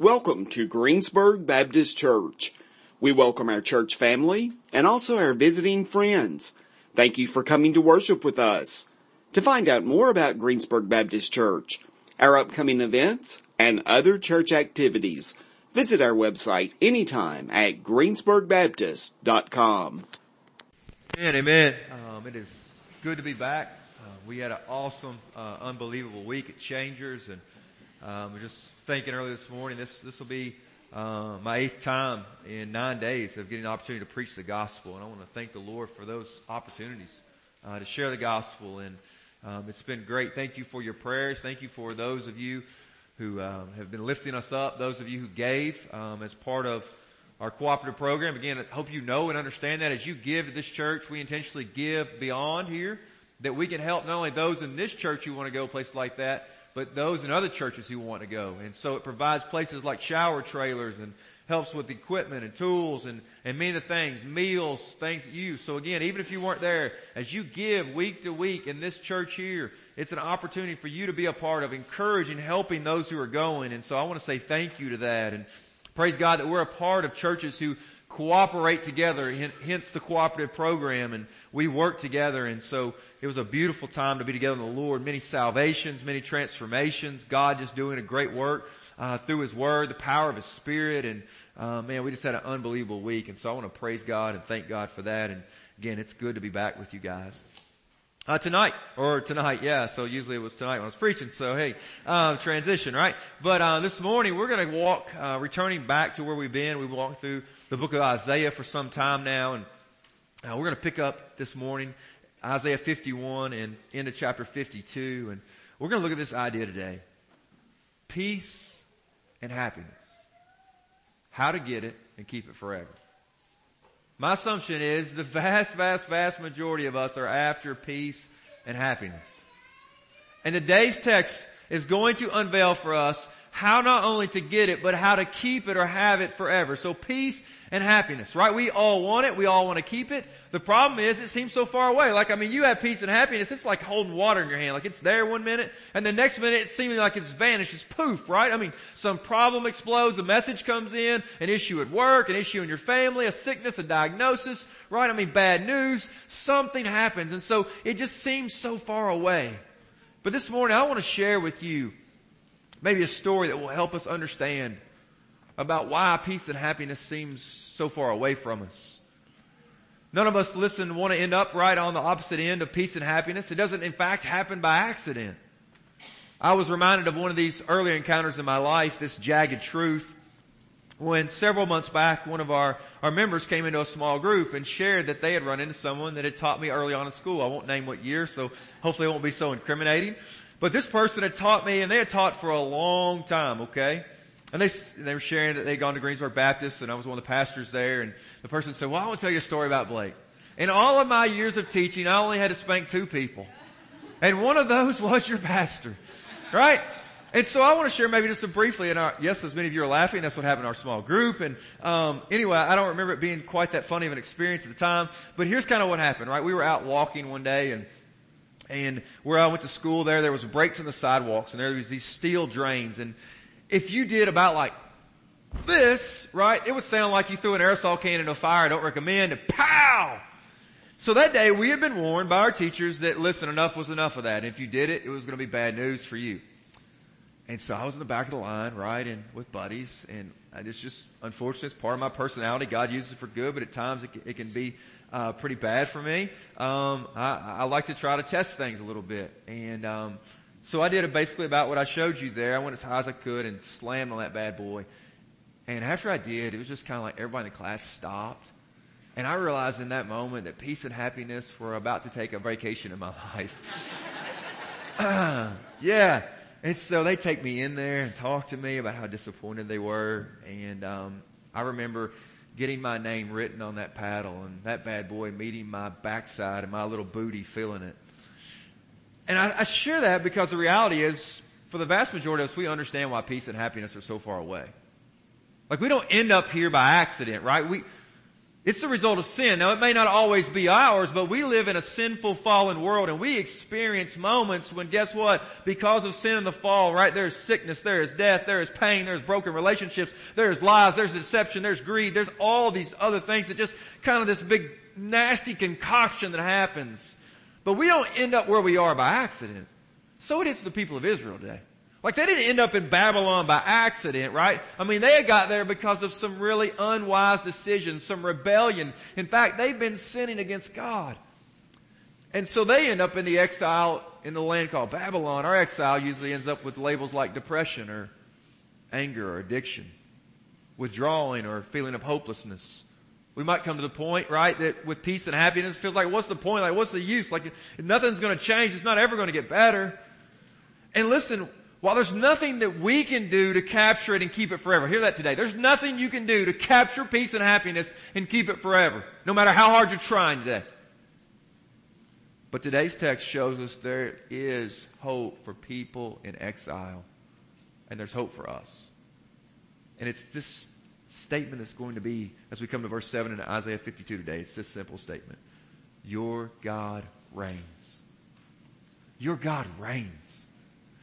Welcome to Greensburg Baptist Church. We welcome our church family and also our visiting friends. Thank you for coming to worship with us. To find out more about Greensburg Baptist Church, our upcoming events, and other church activities, visit our website anytime at greensburgbaptist.com. Amen, amen. Um, it is good to be back. Uh, we had an awesome, uh, unbelievable week at Changers, and um, just thinking earlier this morning. This this will be uh, my eighth time in nine days of getting the opportunity to preach the gospel, and I want to thank the Lord for those opportunities uh, to share the gospel. And um, it's been great. Thank you for your prayers. Thank you for those of you who um, have been lifting us up. Those of you who gave um, as part of our cooperative program. Again, I hope you know and understand that as you give to this church, we intentionally give beyond here that we can help not only those in this church who want to go places like that, but those in other churches who want to go. And so it provides places like shower trailers and helps with equipment and tools and, and many of the things, meals, things that you. So again, even if you weren't there, as you give week to week in this church here, it's an opportunity for you to be a part of encouraging, helping those who are going. And so I want to say thank you to that. And praise God that we're a part of churches who cooperate together, hence the cooperative program, and we work together, and so it was a beautiful time to be together in the Lord. Many salvations, many transformations, God just doing a great work uh, through His Word, the power of His Spirit, and uh, man, we just had an unbelievable week, and so I want to praise God and thank God for that, and again, it's good to be back with you guys. Uh, tonight, or tonight, yeah, so usually it was tonight when I was preaching, so hey, uh, transition, right? But, uh, this morning we're gonna walk, uh, returning back to where we've been. We walked through the book of Isaiah for some time now, and uh, we're gonna pick up this morning Isaiah 51 and into chapter 52, and we're gonna look at this idea today. Peace and happiness. How to get it and keep it forever. My assumption is the vast, vast, vast majority of us are after peace and happiness. And today's text is going to unveil for us how not only to get it, but how to keep it or have it forever. So peace and happiness, right? We all want it. We all want to keep it. The problem is it seems so far away. Like, I mean, you have peace and happiness. It's like holding water in your hand. Like it's there one minute and the next minute it's seeming like it's vanished. It's poof, right? I mean, some problem explodes, a message comes in, an issue at work, an issue in your family, a sickness, a diagnosis, right? I mean, bad news. Something happens. And so it just seems so far away. But this morning I want to share with you maybe a story that will help us understand about why peace and happiness seems so far away from us. None of us listen want to end up right on the opposite end of peace and happiness. It doesn't in fact happen by accident. I was reminded of one of these earlier encounters in my life, this jagged truth, when several months back one of our, our members came into a small group and shared that they had run into someone that had taught me early on in school. I won't name what year, so hopefully it won't be so incriminating. But this person had taught me and they had taught for a long time, okay? And they, they were sharing that they'd gone to Greensburg Baptist and I was one of the pastors there and the person said, well, I want to tell you a story about Blake. In all of my years of teaching, I only had to spank two people. And one of those was your pastor. Right? And so I want to share maybe just briefly, and yes, as many of you are laughing, that's what happened in our small group. And um, anyway, I don't remember it being quite that funny of an experience at the time, but here's kind of what happened, right? We were out walking one day, and and where I went to school there, there was breaks in the sidewalks, and there was these steel drains, and if you did about like this, right, it would sound like you threw an aerosol can into a fire. I don't recommend it. Pow! So that day we had been warned by our teachers that listen, enough was enough of that. And if you did it, it was going to be bad news for you. And so I was in the back of the line, right, and with buddies, and it's just unfortunate. It's part of my personality. God uses it for good, but at times it, it can be uh, pretty bad for me. Um, I, I like to try to test things a little bit, and um, so I did basically about what I showed you there. I went as high as I could and slammed on that bad boy. And after I did, it was just kind of like everybody in the class stopped. And I realized in that moment that peace and happiness were about to take a vacation in my life. yeah. And so they take me in there and talk to me about how disappointed they were. And um, I remember getting my name written on that paddle and that bad boy meeting my backside and my little booty feeling it. And I, I share that because the reality is, for the vast majority of us, we understand why peace and happiness are so far away. Like we don't end up here by accident, right? We, It's the result of sin. Now it may not always be ours, but we live in a sinful fallen world and we experience moments when guess what? Because of sin and the fall, right? There's sickness, there is death, there is pain, there's broken relationships, there's lies, there's deception, there's greed, there's all these other things that just kind of this big nasty concoction that happens. But we don't end up where we are by accident. So it is for the people of Israel today. Like they didn't end up in Babylon by accident, right? I mean, they had got there because of some really unwise decisions, some rebellion. In fact, they've been sinning against God. And so they end up in the exile in the land called Babylon. Our exile usually ends up with labels like depression or anger or addiction, withdrawing or feeling of hopelessness. We might come to the point, right, that with peace and happiness feels like, what's the point? Like, what's the use? Like, nothing's gonna change. It's not ever gonna get better. And listen, while there's nothing that we can do to capture it and keep it forever, hear that today. There's nothing you can do to capture peace and happiness and keep it forever, no matter how hard you're trying today. But today's text shows us there is hope for people in exile. And there's hope for us. And it's this statement that's going to be, as we come to verse 7 in Isaiah 52 today, it's this simple statement. Your God reigns. Your God reigns.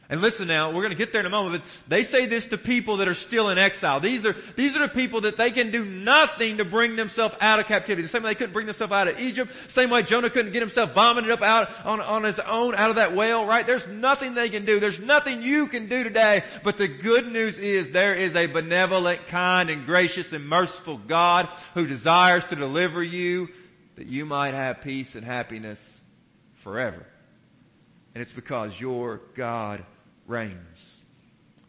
And listen now, we're going to get there in a moment, but they say this to people that are still in exile. These are, these are the people that they can do nothing to bring themselves out of captivity. The same way they couldn't bring themselves out of Egypt, same way Jonah couldn't get himself vomited up out on, on his own out of that whale, right? There's nothing they can do. There's nothing you can do today, but the good news is there is a benevolent, kind, and gracious and merciful God who desires to deliver you that you might have peace and happiness forever. And it's because your God reigns.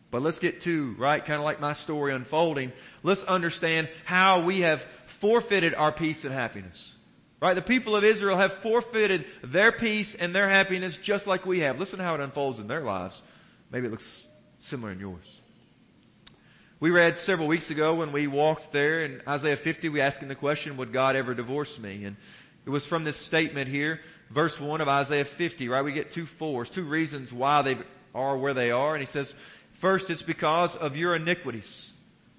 But let's get to, right, kind of like my story unfolding, let's understand how we have forfeited our peace and happiness. Right? The people of Israel have forfeited their peace and their happiness just like we have. Listen to how it unfolds in their lives. Maybe it looks similar in yours. We read several weeks ago when we walked there in Isaiah 50, we asking the question, would God ever divorce me? And it was from this statement here, verse 1 of Isaiah 50, right? We get two fours, two reasons why they are where they are. And he says, first, it's because of your iniquities.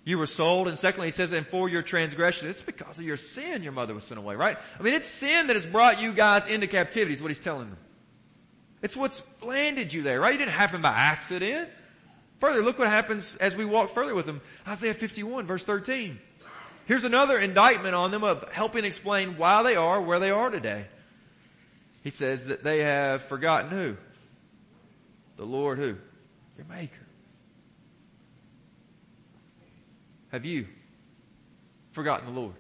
You were sold. And secondly, he says, and for your transgression, it's because of your sin your mother was sent away, right? I mean, it's sin that has brought you guys into captivity is what he's telling them. It's what's landed you there, right? It didn't happen by accident. Further, look what happens as we walk further with them. Isaiah 51 verse 13. Here's another indictment on them of helping explain why they are where they are today. He says that they have forgotten who? The Lord who? Your maker. Have you forgotten the Lord?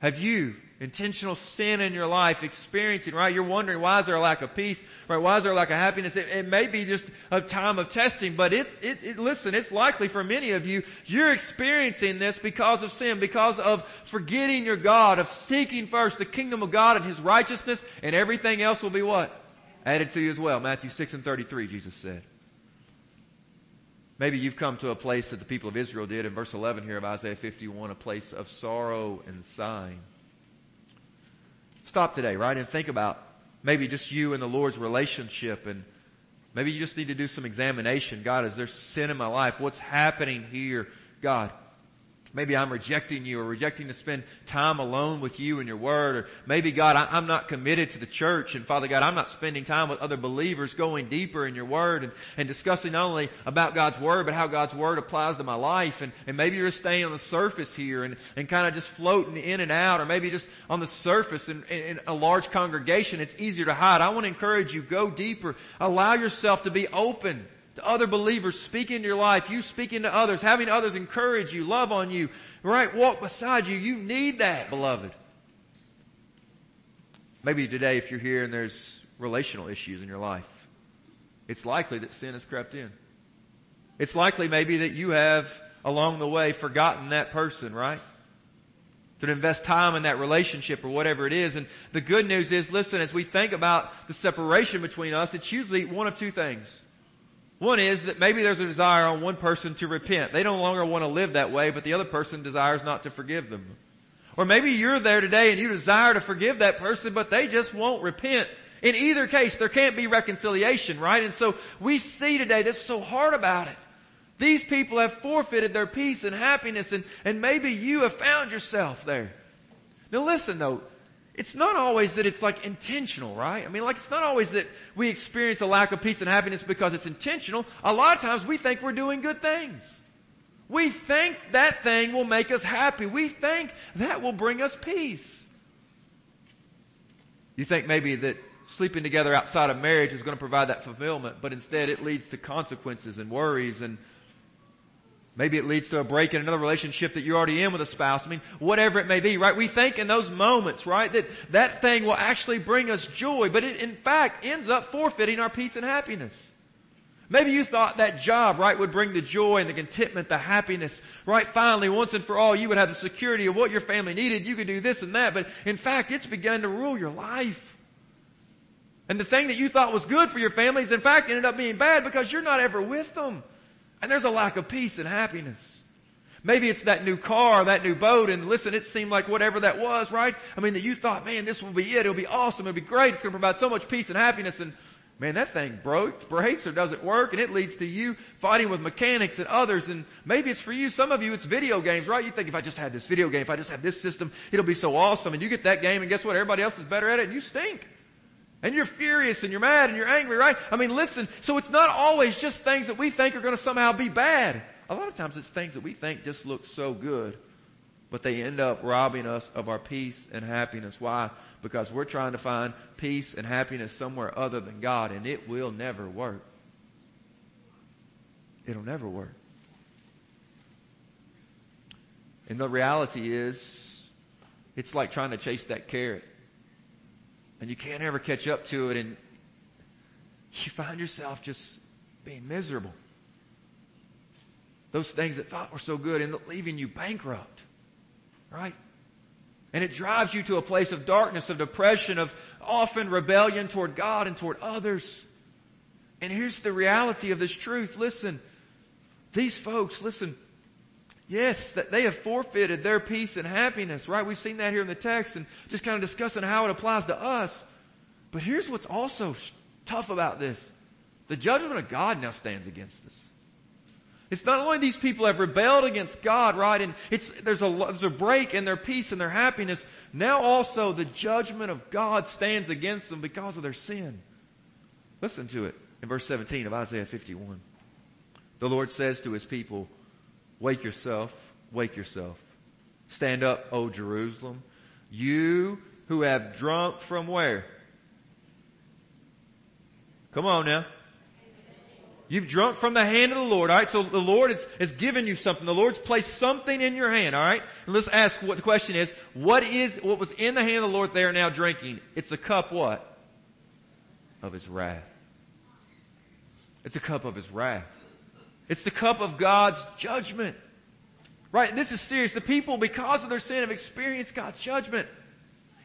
Have you intentional sin in your life experiencing, right? You're wondering why is there a lack of peace, right? Why is there a lack of happiness? It, it may be just a time of testing, but it's, it, it, listen, it's likely for many of you, you're experiencing this because of sin, because of forgetting your God, of seeking first the kingdom of God and His righteousness, and everything else will be what? Added to you as well. Matthew 6 and 33, Jesus said. Maybe you've come to a place that the people of Israel did in verse 11 here of Isaiah 51, a place of sorrow and sighing. Stop today, right? And think about maybe just you and the Lord's relationship and maybe you just need to do some examination. God, is there sin in my life? What's happening here? God, Maybe I'm rejecting you or rejecting to spend time alone with you and your word. Or maybe God, I, am not committed to the church. And Father God, I'm not spending time with other believers going deeper in your word and, and discussing not only about God's word, but how God's word applies to my life. And, and maybe you're staying on the surface here and, and kind of just floating in and out or maybe just on the surface in, in, in a large congregation. It's easier to hide. I want to encourage you, go deeper. Allow yourself to be open to other believers, speak into your life, you speaking to others, having others encourage you, love on you, right? Walk beside you. You need that, beloved. Maybe today if you're here and there's relational issues in your life, it's likely that sin has crept in. It's likely maybe that you have along the way forgotten that person, right? To invest time in that relationship or whatever it is. And the good news is, listen, as we think about the separation between us, it's usually one of two things. One is that maybe there's a desire on one person to repent. They no longer want to live that way, but the other person desires not to forgive them. Or maybe you're there today and you desire to forgive that person, but they just won't repent. In either case, there can't be reconciliation, right? And so we see today that's so hard about it. These people have forfeited their peace and happiness and, and maybe you have found yourself there. Now listen though, it's not always that it's like intentional, right? I mean, like it's not always that we experience a lack of peace and happiness because it's intentional. A lot of times we think we're doing good things. We think that thing will make us happy. We think that will bring us peace. You think maybe that sleeping together outside of marriage is going to provide that fulfillment, but instead it leads to consequences and worries and Maybe it leads to a break in another relationship that you're already in with a spouse. I mean, whatever it may be, right? We think in those moments, right, that that thing will actually bring us joy, but it in fact ends up forfeiting our peace and happiness. Maybe you thought that job, right, would bring the joy and the contentment, the happiness, right? Finally, once and for all, you would have the security of what your family needed. You could do this and that, but in fact, it's begun to rule your life. And the thing that you thought was good for your family is in fact ended up being bad because you're not ever with them. And there's a lack of peace and happiness. Maybe it's that new car, that new boat, and listen, it seemed like whatever that was, right? I mean, that you thought, man, this will be it. It'll be awesome. It'll be great. It's going to provide so much peace and happiness. And man, that thing broke, breaks or doesn't work, and it leads to you fighting with mechanics and others. And maybe it's for you. Some of you, it's video games, right? You think if I just had this video game, if I just had this system, it'll be so awesome. And you get that game, and guess what? Everybody else is better at it, and you stink. And you're furious and you're mad and you're angry, right? I mean, listen, so it's not always just things that we think are going to somehow be bad. A lot of times it's things that we think just look so good, but they end up robbing us of our peace and happiness. Why? Because we're trying to find peace and happiness somewhere other than God and it will never work. It'll never work. And the reality is, it's like trying to chase that carrot and you can't ever catch up to it and you find yourself just being miserable. Those things that thought were so good up leaving you bankrupt. Right? And it drives you to a place of darkness, of depression, of often rebellion toward God and toward others. And here's the reality of this truth. Listen, these folks, listen, Yes, that they have forfeited their peace and happiness, right? We've seen that here in the text and just kind of discussing how it applies to us. But here's what's also tough about this. The judgment of God now stands against us. It's not only these people have rebelled against God, right? And it's, there's a, there's a break in their peace and their happiness. Now also the judgment of God stands against them because of their sin. Listen to it in verse 17 of Isaiah 51. The Lord says to his people, Wake yourself, wake yourself. Stand up, O Jerusalem. You who have drunk from where? Come on now. You've drunk from the hand of the Lord, alright? So the Lord has, has given you something. The Lord's placed something in your hand, alright? And let's ask what the question is, what is, what was in the hand of the Lord they are now drinking? It's a cup what? Of His wrath. It's a cup of His wrath. It's the cup of God's judgment. Right? This is serious. The people, because of their sin, have experienced God's judgment.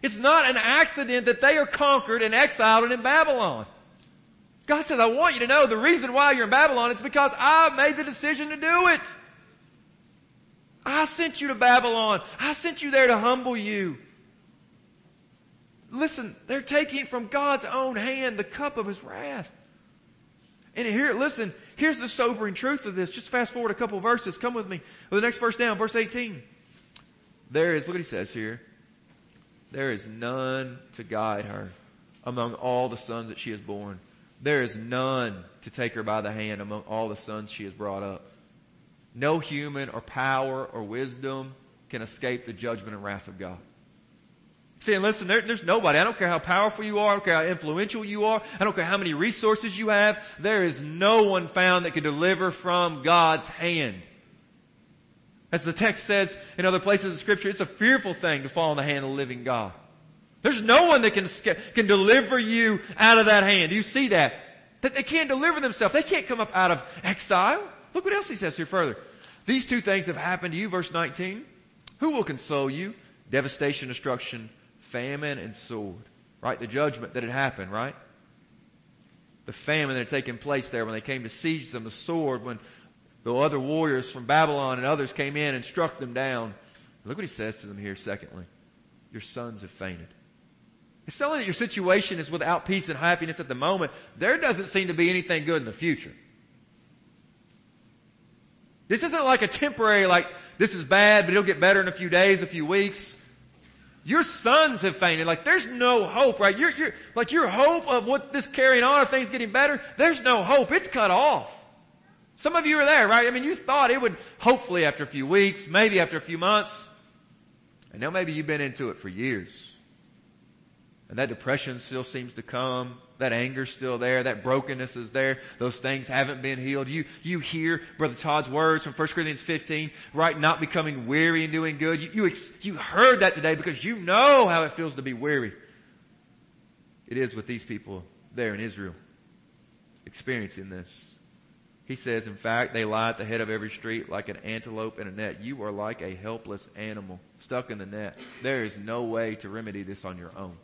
It's not an accident that they are conquered and exiled and in Babylon. God says, I want you to know the reason why you're in Babylon is because I made the decision to do it. I sent you to Babylon. I sent you there to humble you. Listen, they're taking from God's own hand the cup of His wrath. And here, it listen, here's the sobering truth of this. Just fast forward a couple verses. Come with me. The next verse down, verse 18. There is, look what he says here. There is none to guide her among all the sons that she has born. There is none to take her by the hand among all the sons she has brought up. No human or power or wisdom can escape the judgment and wrath of God. Saying, listen, there, there's nobody. I don't care how powerful you are. I don't care how influential you are. I don't care how many resources you have. There is no one found that can deliver from God's hand. As the text says in other places of scripture, it's a fearful thing to fall in the hand of the living God. There's no one that can, can deliver you out of that hand. Do you see that? That they can't deliver themselves. They can't come up out of exile. Look what else he says here further. These two things have happened to you, verse 19. Who will console you? Devastation, destruction, famine and sword. Right? The judgment that had happened, right? The famine that had taken place there when they came to siege them, the sword when the other warriors from Babylon and others came in and struck them down. Look what he says to them here secondly. Your sons have fainted. It's only that your situation is without peace and happiness at the moment. There doesn't seem to be anything good in the future. This isn't like a temporary, like, this is bad, but it'll get better in a few days, a few weeks. Your sons have fainted. Like, there's no hope, right? You're, you're, like, your hope of what this carrying on, if things getting better, there's no hope. It's cut off. Some of you are there, right? I mean, you thought it would, hopefully after a few weeks, maybe after a few months, and now maybe you've been into it for years. And that depression still seems to come. That anger's still there. That brokenness is there. Those things haven't been healed. You, you hear Brother Todd's words from 1 Corinthians 15, right? Not becoming weary and doing good. You, you, you heard that today because you know how it feels to be weary. It is with these people there in Israel experiencing this. He says, in fact, they lie at the head of every street like an antelope in a net. You are like a helpless animal stuck in the net. There is no way to remedy this on your own.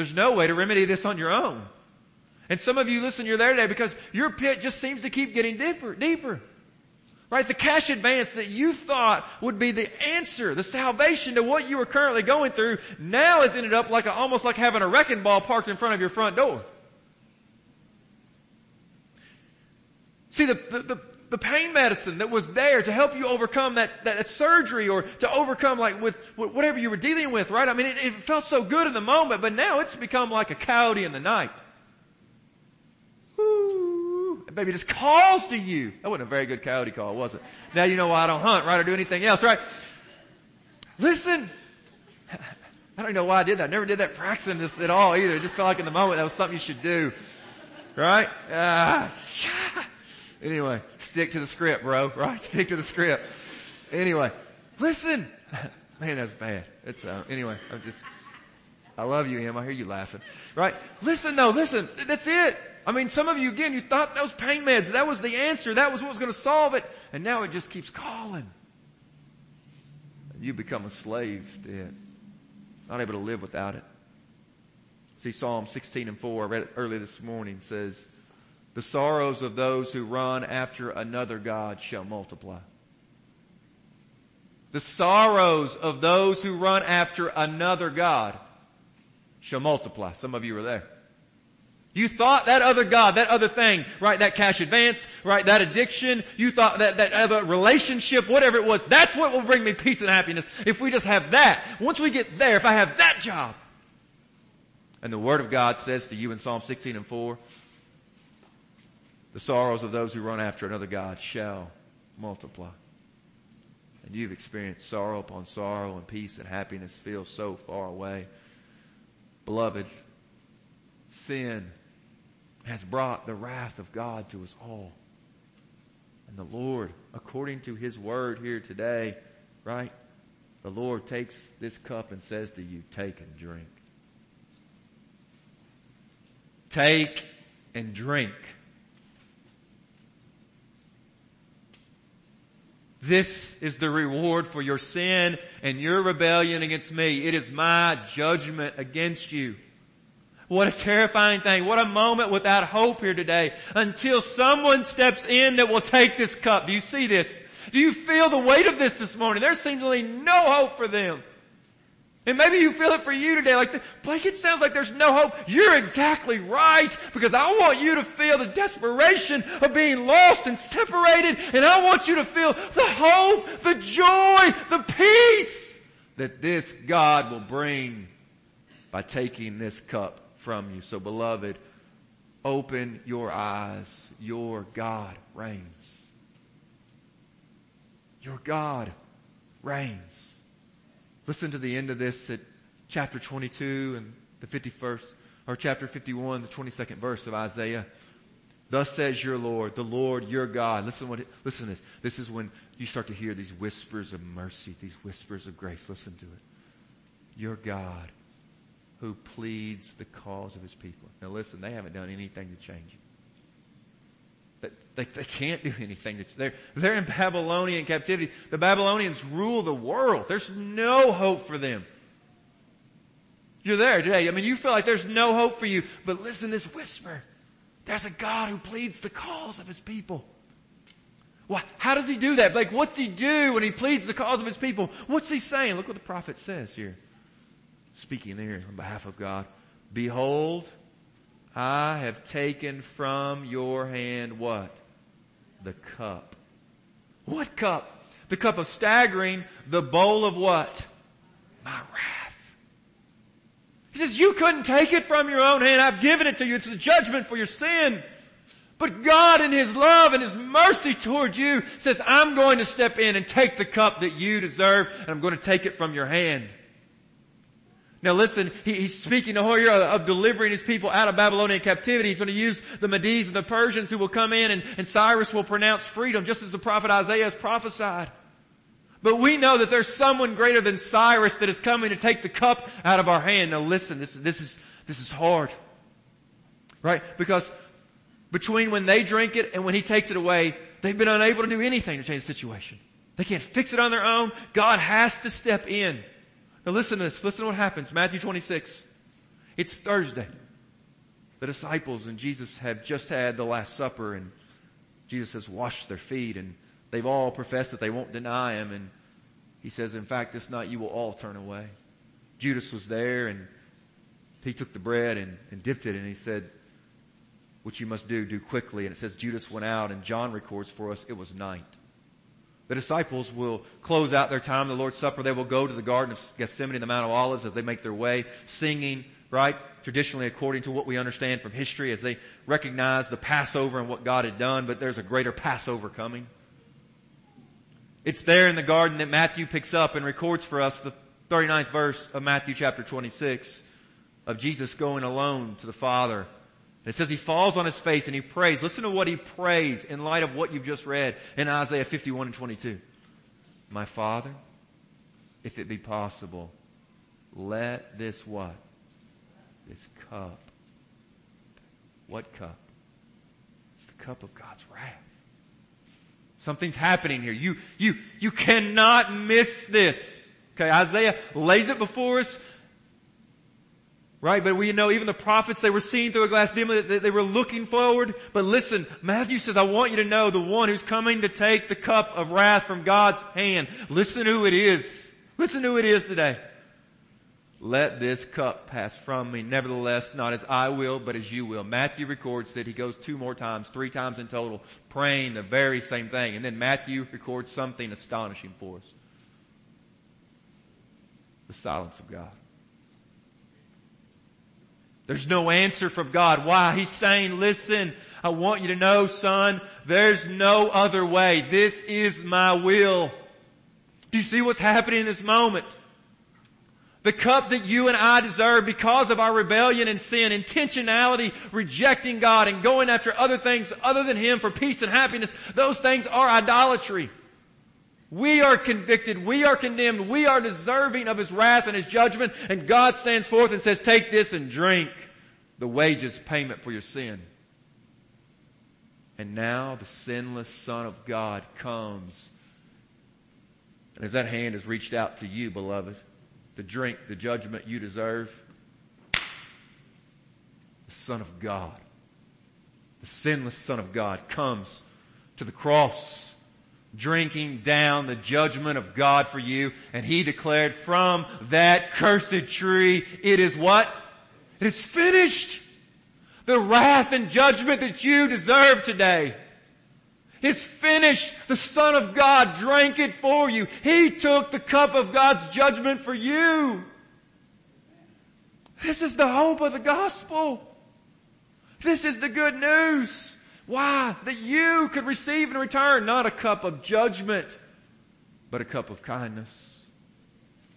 There's no way to remedy this on your own. And some of you listen, you're there today because your pit just seems to keep getting deeper, deeper. Right? The cash advance that you thought would be the answer, the salvation to what you were currently going through, now has ended up like a, almost like having a wrecking ball parked in front of your front door. See, the, the, the, the pain medicine that was there to help you overcome that, that, that surgery or to overcome like with, whatever you were dealing with, right? I mean, it, it, felt so good in the moment, but now it's become like a coyote in the night. Woo, baby just calls to you. That wasn't a very good coyote call, was it? Now you know why I don't hunt, right? Or do anything else, right? Listen. I don't know why I did that. I never did that practicing this at all either. It just felt like in the moment that was something you should do. Right? Ah, Anyway, stick to the script, bro. Right? Stick to the script. Anyway, listen. Man, that's bad. It's, uh, anyway, I'm just, I love you, Em. I hear you laughing. Right? Listen though, listen. That's it. I mean, some of you again, you thought those pain meds, that was the answer. That was what was going to solve it. And now it just keeps calling. And You become a slave to it. Not able to live without it. See Psalm 16 and 4, I read it earlier this morning, says, the sorrows of those who run after another God shall multiply. The sorrows of those who run after another God shall multiply. Some of you were there. You thought that other God, that other thing, right, that cash advance, right, that addiction, you thought that, that other relationship, whatever it was, that's what will bring me peace and happiness. If we just have that, once we get there, if I have that job. And the Word of God says to you in Psalm 16 and 4, the sorrows of those who run after another God shall multiply. And you've experienced sorrow upon sorrow and peace and happiness feel so far away. Beloved, sin has brought the wrath of God to us all. And the Lord, according to His word here today, right? The Lord takes this cup and says to you, take and drink. Take and drink. This is the reward for your sin and your rebellion against me. It is my judgment against you. What a terrifying thing. What a moment without hope here today until someone steps in that will take this cup. Do you see this? Do you feel the weight of this this morning? There seems to be no hope for them. And maybe you feel it for you today. Like, Blake, it sounds like there's no hope. You're exactly right. Because I want you to feel the desperation of being lost and separated. And I want you to feel the hope, the joy, the peace that this God will bring by taking this cup from you. So beloved, open your eyes. Your God reigns. Your God reigns. Listen to the end of this at chapter 22 and the 51st, or chapter 51, the 22nd verse of Isaiah. Thus says your Lord, the Lord your God. Listen what, listen to this. This is when you start to hear these whispers of mercy, these whispers of grace. Listen to it. Your God who pleads the cause of his people. Now listen, they haven't done anything to change it. They, they can't do anything. They're, they're in Babylonian captivity. The Babylonians rule the world. There's no hope for them. You're there today. I mean, you feel like there's no hope for you, but listen this whisper. There's a God who pleads the cause of his people. Well, how does he do that? Like, what's he do when he pleads the cause of his people? What's he saying? Look what the prophet says here. Speaking there on behalf of God. Behold, I have taken from your hand what? The cup What cup? The cup of staggering, the bowl of what? My wrath. He says, you couldn't take it from your own hand. I've given it to you. It's a judgment for your sin. But God in His love and His mercy toward you says, I'm going to step in and take the cup that you deserve and I'm going to take it from your hand. Now listen, he, he's speaking to here of delivering his people out of Babylonian captivity. He's going to use the Medes and the Persians who will come in and, and Cyrus will pronounce freedom just as the prophet Isaiah has prophesied. But we know that there's someone greater than Cyrus that is coming to take the cup out of our hand. Now listen, this, this is, this is hard. Right? Because between when they drink it and when he takes it away, they've been unable to do anything to change the situation. They can't fix it on their own. God has to step in. Now listen to this. Listen to what happens. Matthew 26. It's Thursday. The disciples and Jesus have just had the Last Supper and Jesus has washed their feet and they've all professed that they won't deny him and he says, in fact, this night you will all turn away. Judas was there and he took the bread and, and dipped it and he said, what you must do, do quickly. And it says Judas went out and John records for us it was night. The disciples will close out their time, the Lord's Supper. They will go to the Garden of Gethsemane, and the Mount of Olives, as they make their way, singing, right? Traditionally, according to what we understand from history, as they recognize the Passover and what God had done, but there's a greater Passover coming. It's there in the garden that Matthew picks up and records for us the 39th verse of Matthew chapter 26 of Jesus going alone to the Father it says he falls on his face and he prays. Listen to what he prays in light of what you've just read in Isaiah 51 and 22. My Father, if it be possible, let this what? This cup. What cup? It's the cup of God's wrath. Something's happening here. You, you, you cannot miss this. Okay, Isaiah lays it before us. Right? But we know even the prophets, they were seeing through a glass dimly, they were looking forward. But listen, Matthew says, I want you to know the one who's coming to take the cup of wrath from God's hand. Listen who it is. Listen who it is today. Let this cup pass from me. Nevertheless, not as I will, but as you will. Matthew records that he goes two more times, three times in total, praying the very same thing. And then Matthew records something astonishing for us. The silence of God. There's no answer from God. Why? He's saying, listen, I want you to know, son, there's no other way. This is my will. Do you see what's happening in this moment? The cup that you and I deserve because of our rebellion and sin, intentionality, rejecting God and going after other things other than Him for peace and happiness, those things are idolatry. We are convicted. We are condemned. We are deserving of His wrath and His judgment. And God stands forth and says, take this and drink the wages payment for your sin. And now the sinless Son of God comes. And as that hand is reached out to you, beloved, to drink the judgment you deserve, the Son of God, the sinless Son of God comes to the cross drinking down the judgment of God for you. And he declared from that cursed tree, it is what? It is finished. The wrath and judgment that you deserve today is finished. The Son of God drank it for you. He took the cup of God's judgment for you. This is the hope of the gospel. This is the good news. Why? That you could receive in return not a cup of judgment, but a cup of kindness,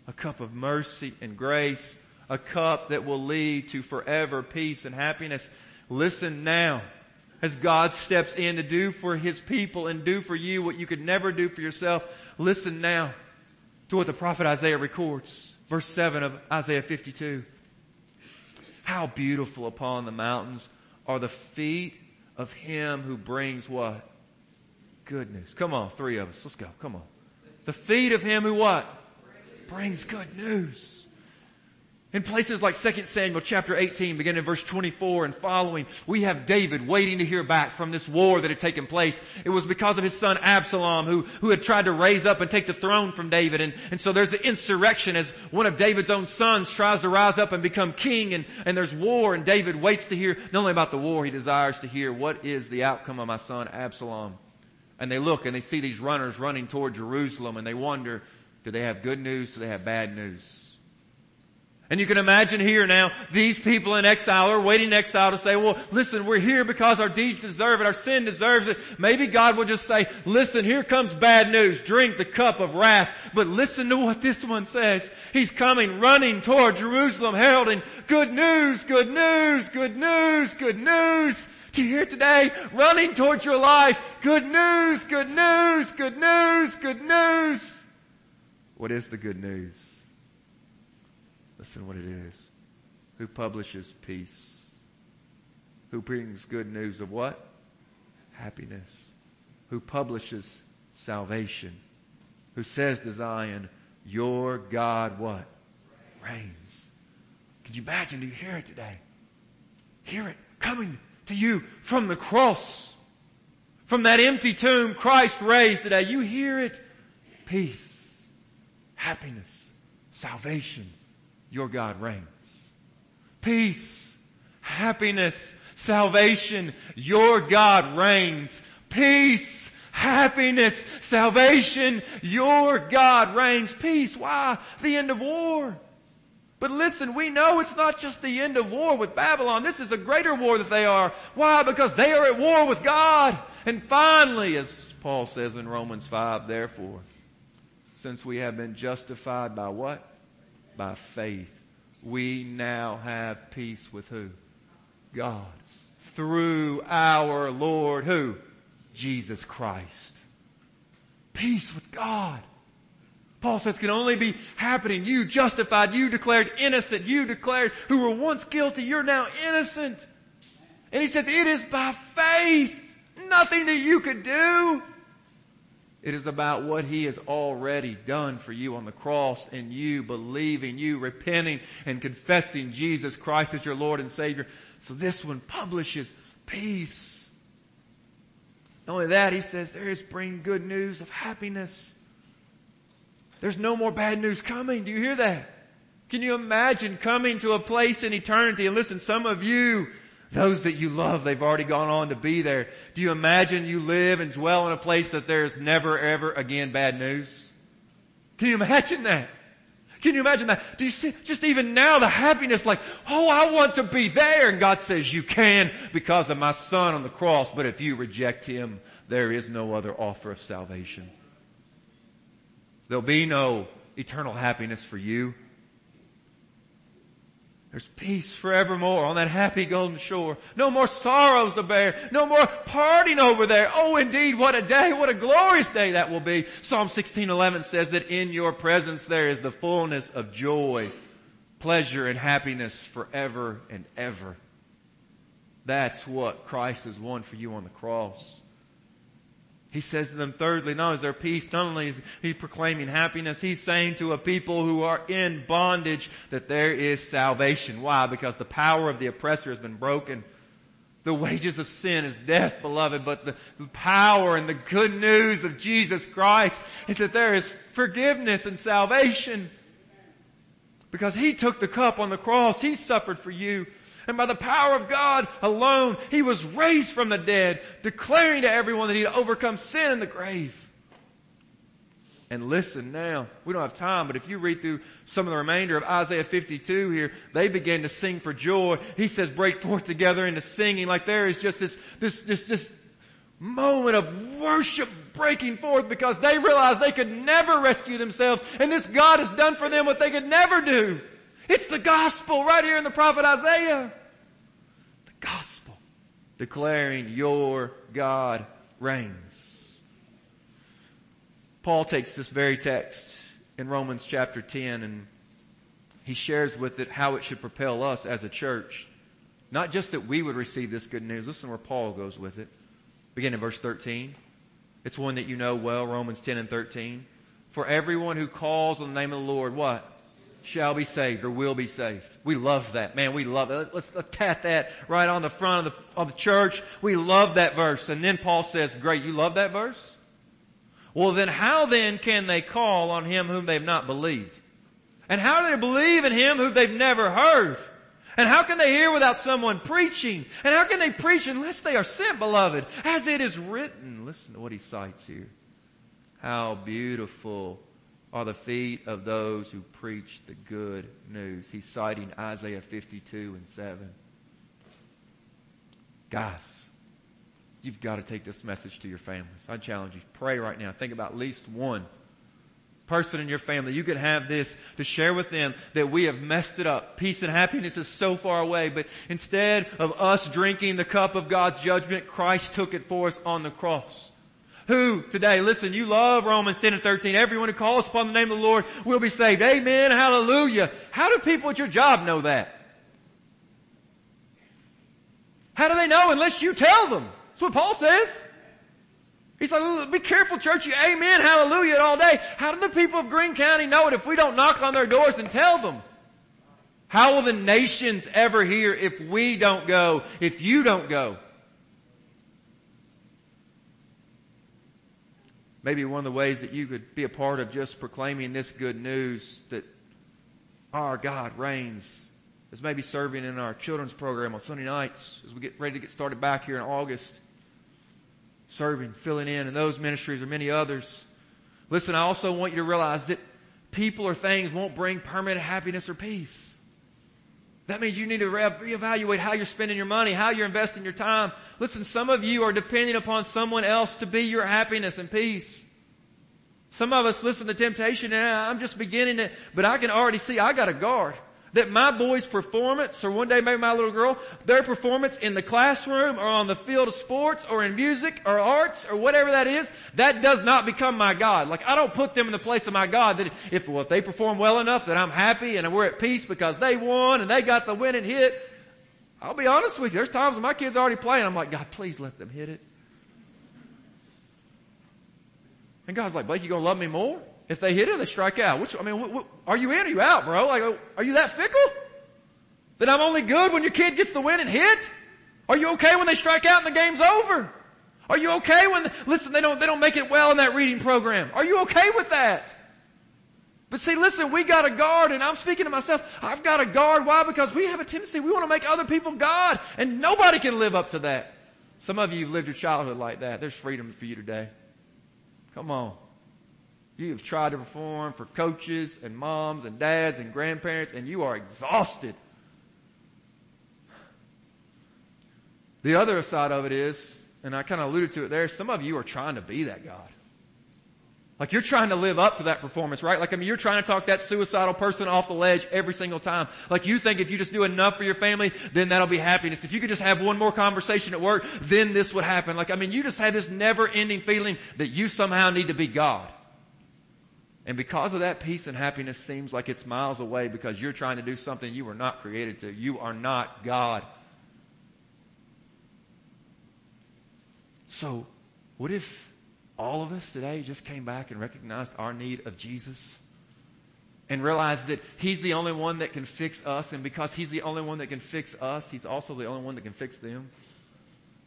a cup of mercy and grace, a cup that will lead to forever peace and happiness. Listen now as God steps in to do for His people and do for you what you could never do for yourself. Listen now to what the prophet Isaiah records. Verse 7 of Isaiah 52. How beautiful upon the mountains are the feet of him who brings what? Good news. Come on, three of us. Let's go. Come on. The feet of him who what? Brings good news. In places like 2 Samuel chapter 18, beginning in verse 24 and following, we have David waiting to hear back from this war that had taken place. It was because of his son Absalom who, who had tried to raise up and take the throne from David. And, and so there's an insurrection as one of David's own sons tries to rise up and become king and, and there's war and David waits to hear not only about the war, he desires to hear what is the outcome of my son Absalom. and they look and they see these runners running toward Jerusalem and they wonder, do they have good news? Do they have bad news? And you can imagine here now, these people in exile are waiting in exile to say, well, listen, we're here because our deeds deserve it, our sin deserves it. Maybe God will just say, listen, here comes bad news, drink the cup of wrath. But listen to what this one says. He's coming running toward Jerusalem heralding, good news, good news, good news, good news. Do you hear today? Running towards your life. Good news, good news, good news, good news. What is the good news? Listen what it is. Who publishes peace? Who brings good news of what? Happiness. Who publishes salvation? Who says to Zion, your God what? Reigns. Can you imagine? Do you hear it today? Hear it coming to you from the cross. From that empty tomb Christ raised today. You hear it. Peace. Happiness. Salvation your God reigns. Peace, happiness, salvation, your God reigns. Peace, happiness, salvation, your God reigns. Peace, why? The end of war. But listen, we know it's not just the end of war with Babylon. This is a greater war that they are. Why? Because they are at war with God. And finally, as Paul says in Romans 5, therefore, since we have been justified by what? By faith, we now have peace with who? God. Through our Lord who? Jesus Christ. Peace with God. Paul says can only be happening. You justified, you declared innocent, you declared who were once guilty, you're now innocent. And he says it is by faith. Nothing that you could do. It is about what He has already done for you on the cross and you believing, you repenting and confessing Jesus Christ as your Lord and Savior. So this one publishes peace. Not only that, he says there is bring good news of happiness. There's no more bad news coming. Do you hear that? Can you imagine coming to a place in eternity? And listen, some of you those that you love, they've already gone on to be there. Do you imagine you live and dwell in a place that there's never ever again bad news? Can you imagine that? Can you imagine that? Do you see, just even now the happiness like, oh, I want to be there. And God says you can because of my son on the cross. But if you reject him, there is no other offer of salvation. There'll be no eternal happiness for you. There's peace forevermore on that happy golden shore. No more sorrows to bear. No more parting over there. Oh indeed, what a day, what a glorious day that will be. Psalm 16:11 says that in your presence there is the fullness of joy, pleasure and happiness forever and ever. That's what Christ has won for you on the cross. He says to them thirdly, not only is there peace, not only is he proclaiming happiness, he's saying to a people who are in bondage that there is salvation. Why? Because the power of the oppressor has been broken. The wages of sin is death, beloved, but the, the power and the good news of Jesus Christ is that there is forgiveness and salvation. Because He took the cup on the cross, He suffered for you. And by the power of God alone, He was raised from the dead, declaring to everyone that He had overcome sin and the grave. And listen now, we don't have time, but if you read through some of the remainder of Isaiah 52 here, they begin to sing for joy. He says break forth together into singing like there is just this, this, this, this moment of worship breaking forth because they realize they could never rescue themselves and this God has done for them what they could never do. It's the gospel right here in the prophet Isaiah. The gospel declaring your God reigns. Paul takes this very text in Romans chapter 10 and he shares with it how it should propel us as a church. Not just that we would receive this good news. Listen where Paul goes with it. Begin in verse 13. It's one that you know well, Romans 10 and 13. For everyone who calls on the name of the Lord, what? Shall be saved or will be saved. We love that. Man, we love it. Let's, let's tat that right on the front of the, of the church. We love that verse. And then Paul says, great, you love that verse? Well then how then can they call on him whom they've not believed? And how do they believe in him who they've never heard? And how can they hear without someone preaching? And how can they preach unless they are sent, beloved? As it is written. Listen to what he cites here. How beautiful are the feet of those who preach the good news. He's citing Isaiah 52 and 7. Guys, you've got to take this message to your families. I challenge you. Pray right now. Think about at least one person in your family. You could have this to share with them that we have messed it up. Peace and happiness is so far away, but instead of us drinking the cup of God's judgment, Christ took it for us on the cross. Who today, listen, you love Romans 10 and 13. Everyone who calls upon the name of the Lord will be saved. Amen. Hallelujah. How do people at your job know that? How do they know unless you tell them? That's what Paul says. He's like, be careful church, you amen, hallelujah all day. How do the people of Green County know it if we don't knock on their doors and tell them? How will the nations ever hear if we don't go, if you don't go? Maybe one of the ways that you could be a part of just proclaiming this good news that our God reigns is maybe serving in our children's program on Sunday nights as we get ready to get started back here in August. Serving, filling in, and those ministries or many others. Listen, I also want you to realize that people or things won't bring permanent happiness or peace. That means you need to reevaluate how you're spending your money, how you're investing your time. Listen, some of you are depending upon someone else to be your happiness and peace. Some of us listen to temptation and I'm just beginning to, but I can already see I got a guard that my boy's performance, or one day maybe my little girl, their performance in the classroom or on the field of sports or in music or arts or whatever that is, that does not become my God. Like I don't put them in the place of my God that if, well, if they perform well enough that I'm happy and we're at peace because they won and they got the winning hit. I'll be honest with you, there's times when my kids already playing, I'm like, God, please let them hit it. And God's like, Blake, you gonna love me more? If they hit it, they strike out. Which, I mean, what, what, are you in or you out, bro? Like, are you that fickle? That I'm only good when your kid gets the win and hit? Are you okay when they strike out and the game's over? Are you okay when, listen, they don't, they don't make it well in that reading program? Are you okay with that? But see, listen, we got a guard, and I'm speaking to myself, I've got a guard. Why? Because we have a tendency, we want to make other people God, and nobody can live up to that. Some of you lived your childhood like that. There's freedom for you today. Come on. You have tried to perform for coaches and moms and dads and grandparents and you are exhausted. The other side of it is, and I kind of alluded to it there, some of you are trying to be that God. Like you're trying to live up to that performance, right? Like I mean, you're trying to talk that suicidal person off the ledge every single time. Like you think if you just do enough for your family, then that'll be happiness. If you could just have one more conversation at work, then this would happen. Like I mean, you just have this never ending feeling that you somehow need to be God. And because of that, peace and happiness seems like it's miles away because you're trying to do something you were not created to. You are not God. So, what if all of us today just came back and recognized our need of Jesus? And realized that He's the only one that can fix us, and because He's the only one that can fix us, He's also the only one that can fix them.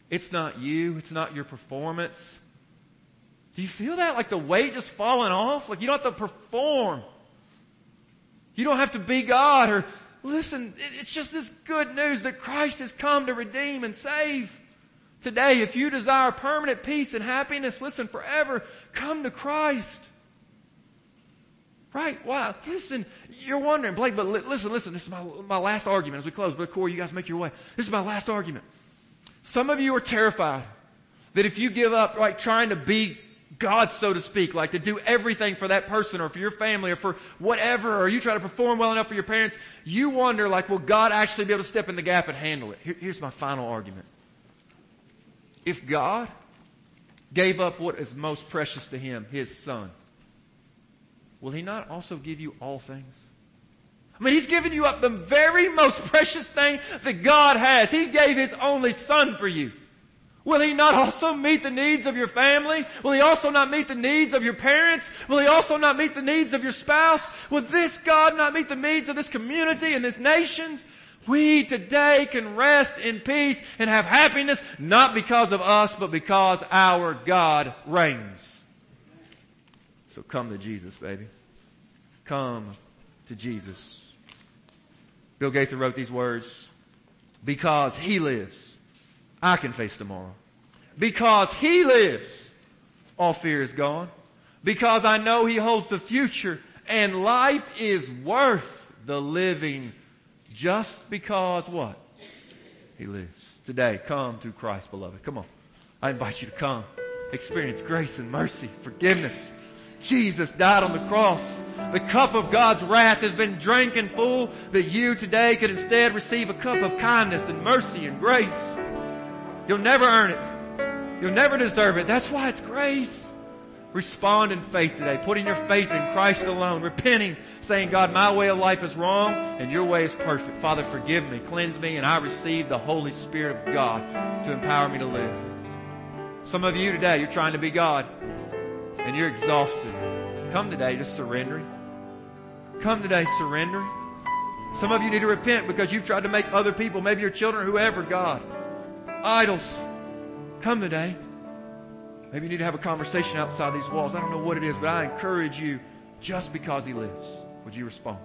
It's not you, it's not your performance, do you feel that? Like the weight just falling off? Like you don't have to perform. You don't have to be God or listen, it's just this good news that Christ has come to redeem and save. Today, if you desire permanent peace and happiness, listen, forever, come to Christ. Right? Wow. Listen, you're wondering, Blake, but listen, listen, this is my, my last argument as we close. But Corey, you guys make your way. This is my last argument. Some of you are terrified that if you give up, like trying to be God, so to speak, like to do everything for that person or for your family or for whatever, or you try to perform well enough for your parents, you wonder like, will God actually be able to step in the gap and handle it? Here, here's my final argument. If God gave up what is most precious to Him, His Son, will He not also give you all things? I mean, He's given you up the very most precious thing that God has. He gave His only Son for you. Will He not also meet the needs of your family? Will He also not meet the needs of your parents? Will He also not meet the needs of your spouse? Will this God not meet the needs of this community and this nations? We today can rest in peace and have happiness not because of us, but because our God reigns. So come to Jesus, baby. Come to Jesus. Bill Gaither wrote these words, because he lives, I can face tomorrow. Because he lives, all fear is gone. Because I know he holds the future and life is worth the living just because what? He lives. Today, come to Christ, beloved. Come on. I invite you to come. Experience grace and mercy, forgiveness. Jesus died on the cross. The cup of God's wrath has been drinking full that you today could instead receive a cup of kindness and mercy and grace. You'll never earn it. You'll never deserve it. That's why it's grace. Respond in faith today, putting your faith in Christ alone, repenting, saying, God, my way of life is wrong and your way is perfect. Father, forgive me, cleanse me, and I receive the Holy Spirit of God to empower me to live. Some of you today, you're trying to be God and you're exhausted. Come today just surrendering. Come today surrendering. Some of you need to repent because you've tried to make other people, maybe your children, whoever, God. Idols. Come today. Maybe you need to have a conversation outside these walls. I don't know what it is, but I encourage you just because he lives. Would you respond?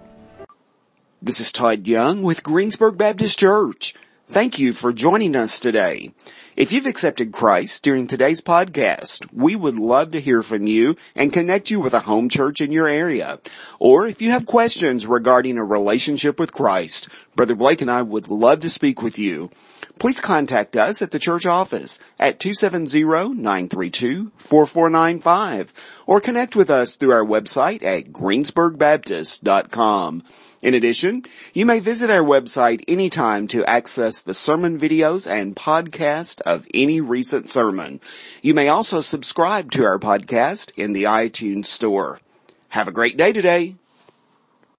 This is Todd Young with Greensburg Baptist Church. Thank you for joining us today. If you've accepted Christ during today's podcast, we would love to hear from you and connect you with a home church in your area. Or if you have questions regarding a relationship with Christ, Brother Blake and I would love to speak with you please contact us at the church office at 270-932-4495 or connect with us through our website at greensburgbaptist.com. In addition, you may visit our website anytime to access the sermon videos and podcast of any recent sermon. You may also subscribe to our podcast in the iTunes store. Have a great day today.